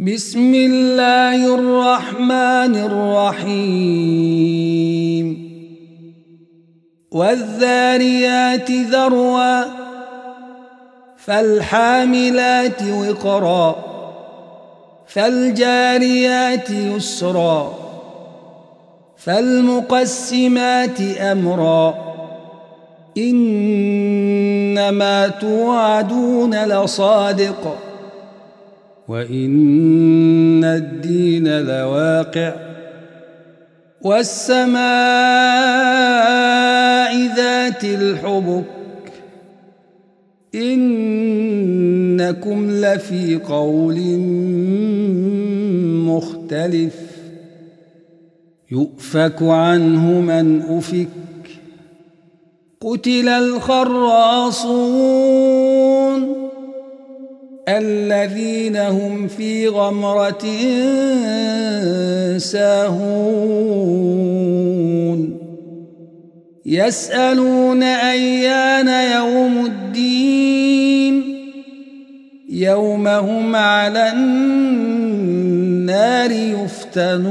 بسم الله الرحمن الرحيم. والذاريات ذروا فالحاملات وقرا فالجاريات يسرا فالمقسمات أمرا. إنما توعدون لصادق. وإن الدين لواقع والسماء ذات الحبك إنكم لفي قول مختلف يؤفك عنه من أفك قتل الخراصون الذين هم في غمرة ساهون. يسألون أيان يوم الدين. يوم هم على النار يفتنون.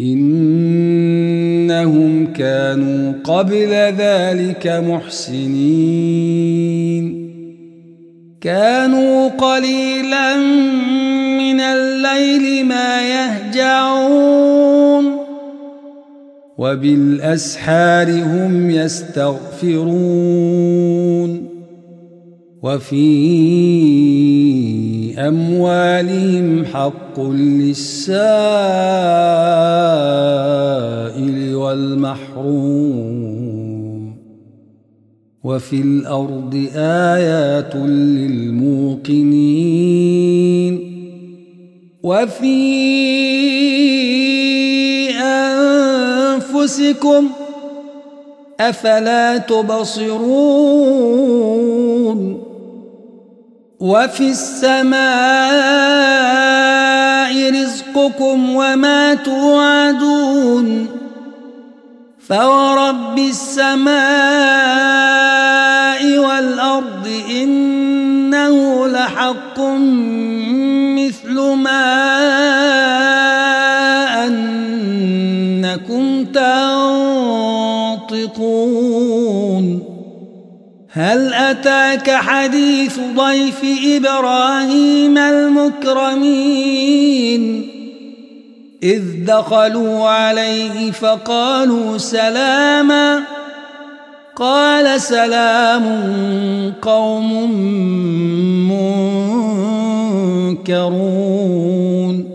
إنهم كانوا قبل ذلك محسنين. كانوا قليلا من الليل ما يهجعون. وبالأسحار هم يستغفرون. وفي أموالهم حق للسائل والمحروم. وفي الأرض آيات للموقنين. وفي أنفسكم أفلا تبصرون. وفي السماء رزقكم وما توعدون فورب السماء والأرض إنه لحق مثل ما أنكم تنطقون هل أتاك حديث ضيف إبراهيم المكرمين؟ إذ دخلوا عليه فقالوا سلاما. قال سلام قوم منكرون.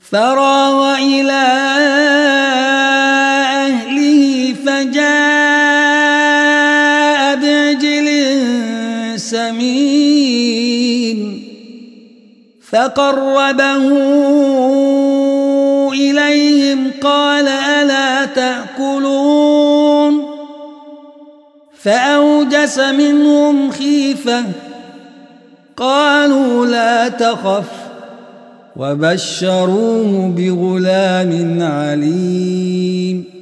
فراغ إلى فقربه إليهم قال ألا تأكلون؟ فأوجس منهم خيفة قالوا لا تخف وبشروه بغلام عليم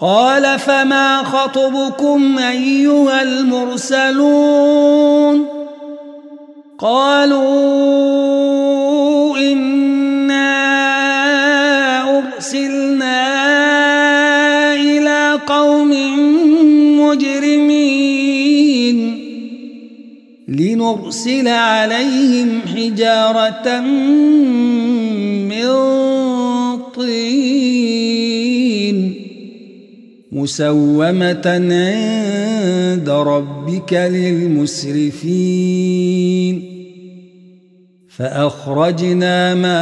قال فما خطبكم أيها المرسلون قالوا إنا أرسلنا إلى قوم مجرمين لنرسل عليهم حجارة من طين مسومة عند ربك للمسرفين. فأخرجنا من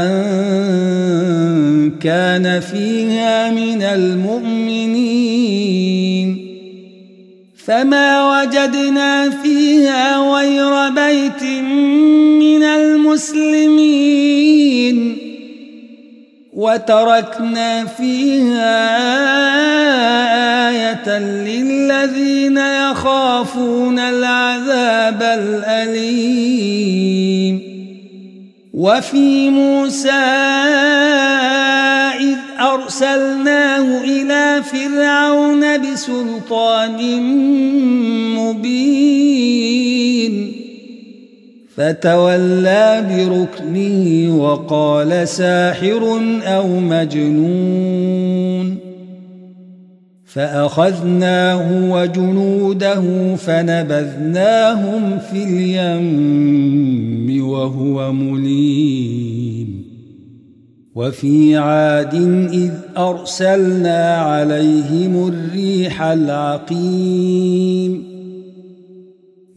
كان فيها من المؤمنين. فما وجدنا فيها غير بيت من المسلمين. وتركنا فيها آية للذين يخافون العذاب الأليم. وفي موسى إذ أرسلناه إلى فرعون بسلطان مبين. فتولى بركنه وقال ساحر أو مجنون. فأخذناه وجنوده فنبذناهم في اليم وهو مليم. وفي عاد إذ أرسلنا عليهم الريح العقيم.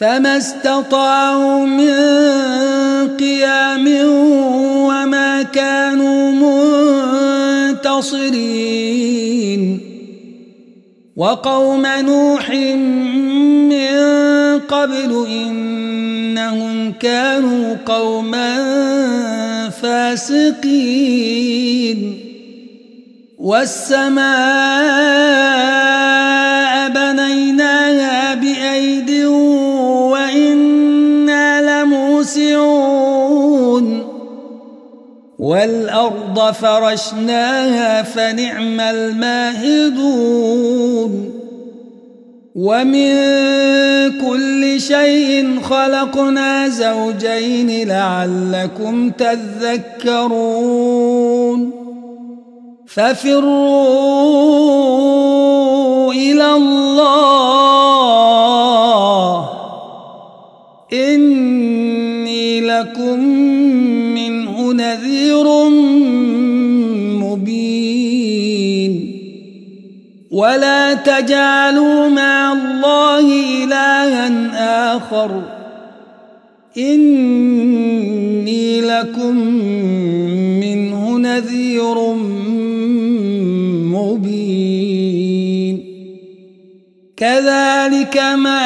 فما استطاعوا من قيام وما كانوا منتصرين وقوم نوح من قبل إنهم كانوا قوما فاسقين والسماء والأرض فرشناها فنعم الماهدون. ومن كل شيء خلقنا زوجين لعلكم تذكرون. ففروا إلى الله. إني لكم منه نذير مبين. ولا تجعلوا مع الله إلها آخر. إني لكم منه نذير مبين. كذلك ما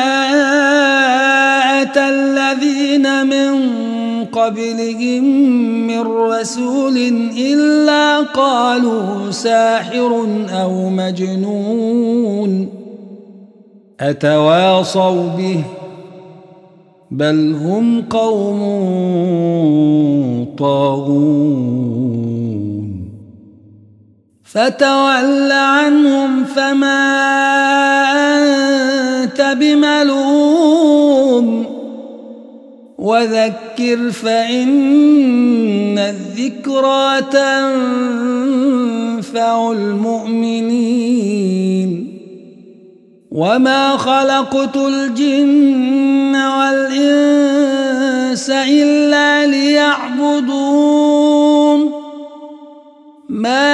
قبلهم من رسول إلا قالوا ساحر أو مجنون أتواصوا به بل هم قوم طاغون فتول عنهم فما أنت بملوم وذكر فإن الذكرى تنفع المؤمنين. وما خلقت الجن والإنس إلا ليعبدون. ما